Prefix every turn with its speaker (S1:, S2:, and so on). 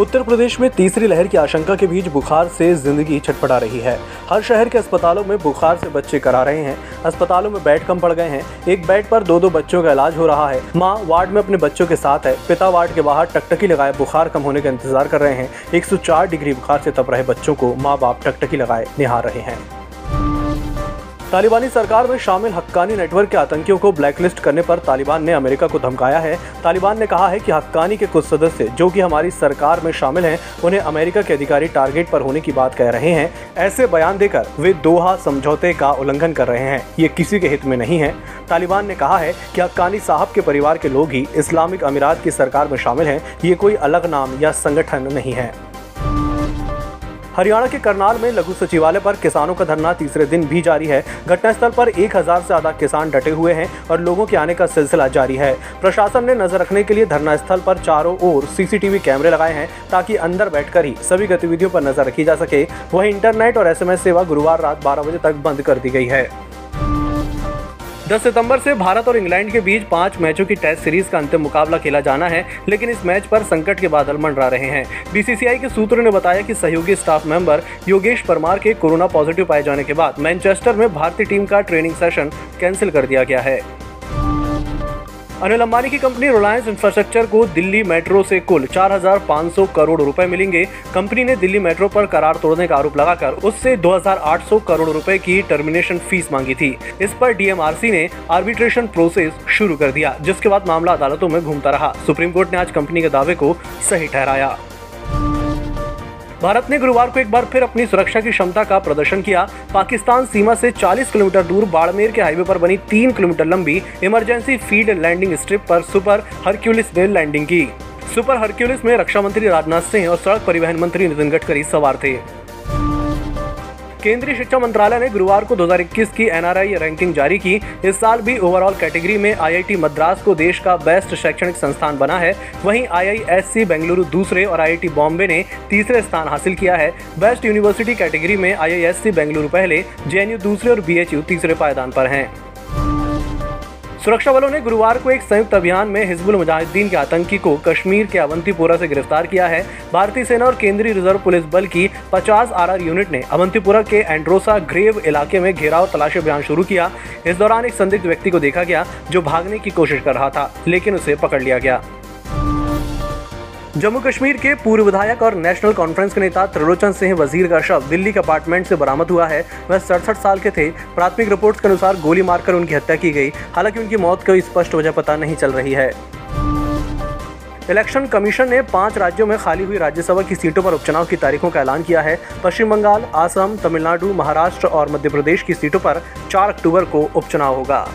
S1: उत्तर प्रदेश में तीसरी लहर की आशंका के बीच बुखार से ज़िंदगी छटपटा रही है। हर शहर के अस्पतालों में बुखार से बच्चे करा रहे हैं। अस्पतालों में बेड कम पड़ गए हैं। एक बेड पर दो दो बच्चों का इलाज हो रहा है। माँ वार्ड में अपने बच्चों के साथ है। पिता वार्ड के बाहर टकटकी लगाए बुखार कम होने का इंतज़ार कर रहे हैं। 104 डिग्री बुखार से तप रहे बच्चों को माँ बाप टकटकी लगाए निहार रहे हैं। तालिबानी सरकार में शामिल हक्कानी नेटवर्क के आतंकियों को ब्लैकलिस्ट करने पर तालिबान ने अमेरिका को धमकाया है। तालिबान ने कहा है कि हक्कानी के कुछ सदस्य जो कि हमारी सरकार में शामिल हैं, उन्हें अमेरिका के अधिकारी टारगेट पर होने की बात कह रहे हैं। ऐसे बयान देकर वे दोहा समझौते का उल्लंघन कर रहे हैं। ये किसी के हित में नहीं है। तालिबान ने कहा है कि हक्कानी साहब के परिवार के लोग ही इस्लामिक अमीरात की सरकार में शामिल हैं। ये कोई अलग नाम या संगठन नहीं है। हरियाणा के करनाल में लघु सचिवालय पर किसानों का धरना तीसरे दिन भी जारी है। घटनास्थल पर एक हज़ार से ज़्यादा किसान डटे हुए हैं और लोगों के आने का सिलसिला जारी है। प्रशासन ने नज़र रखने के लिए धरना स्थल पर चारों ओर सीसीटीवी कैमरे लगाए हैं ताकि अंदर बैठकर ही सभी गतिविधियों पर नज़र रखी जा सके। वही इंटरनेट और एसएमएस सेवा गुरुवार रात बारह बजे तक बंद कर दी गई है। 10 सितंबर से भारत और इंग्लैंड के बीच पाँच मैचों की टेस्ट सीरीज़ का अंतिम मुकाबला खेला जाना है, लेकिन इस मैच पर संकट के बादल मंडरा रहे हैं। बीसीसीआई के सूत्रों ने बताया कि सहयोगी स्टाफ मेंबर योगेश परमार के कोरोना पॉजिटिव पाए जाने के बाद मैनचेस्टर में भारतीय टीम का ट्रेनिंग सेशन कैंसिल कर दिया गया है। अनिल अंबानी की कंपनी रिलायंस इंफ्रास्ट्रक्चर को दिल्ली मेट्रो से कुल 4,500 करोड़ रुपए मिलेंगे। कंपनी ने दिल्ली मेट्रो पर करार तोड़ने का आरोप लगाकर उससे 2,800 करोड़ रुपए की टर्मिनेशन फ़ीस मांगी थी। इस पर डीएमआरसी ने आर्बिट्रेशन प्रोसेस शुरू कर दिया जिसके बाद मामला अदालतों में घूमता रहा। सुप्रीम कोर्ट ने आज कंपनी के दावे को सही ठहराया। भारत ने गुरुवार को एक बार फिर अपनी सुरक्षा की क्षमता का प्रदर्शन किया। पाकिस्तान सीमा से 40 किलोमीटर दूर बाड़मेर के हाईवे पर बनी तीन किलोमीटर लंबी इमरजेंसी फ़ील्ड लैंडिंग स्ट्रिप पर सुपर हरक्यूलिस ने लैंडिंग की। सुपर हरक्यूलिस में रक्षा मंत्री राजनाथ सिंह और सड़क परिवहन मंत्री नितिन गडकरी सवार थे। केंद्रीय शिक्षा मंत्रालय ने गुरुवार को 2021 की एनआरआई रैंकिंग जारी की। इस साल भी ओवरऑल कैटेगरी में आईआईटी मद्रास को देश का बेस्ट शैक्षणिक संस्थान बना है। वहीं आईआईएससी बेंगलुरु दूसरे और आईआईटी बॉम्बे ने तीसरे स्थान हासिल किया है। बेस्ट यूनिवर्सिटी कैटेगरी में आईआईएससी बेंगलुरु पहले जेएनयू दूसरे और बीएचयू तीसरे पायदान पर हैं। सुरक्षा बलों ने गुरुवार को एक संयुक्त अभियान में हिजबुल मुजाहिदीन के आतंकी को कश्मीर के अवंतीपुरा से गिरफ़्तार किया है। भारतीय सेना और केंद्रीय रिज़र्व पुलिस बल की 50 आरआर यूनिट ने अवंतीपुरा के एंड्रोसा ग्रेव इलाके में घेराव तलाशी अभियान शुरू किया। इस दौरान एक संदिग्ध व्यक्ति को देखा गया, जो भागने की कोशिश कर रहा था, लेकिन उसे पकड़ लिया गया। जम्मू कश्मीर के पूर्व विधायक और नेशनल कॉन्फ्रेंस के नेता त्रिलोचन सिंह वज़ीर का शव दिल्ली के अपार्टमेंट से बरामद हुआ है। वह सड़सठ साल के थे। प्राथमिक रिपोर्ट्स के अनुसार गोली मारकर उनकी हत्या की गई। हालाँकि उनकी मौत की स्पष्ट वजह पता नहीं चल रही है। इलेक्शन कमीशन ने पाँच राज्यों में खाली हुई राज्यसभा की सीटों पर उपचुनाव की तारीखों का ऐलान किया है। पश्चिम बंगाल असम तमिलनाडु, महाराष्ट्र और मध्य प्रदेश की सीटों पर 4 अक्टूबर को उपचुनाव होगा।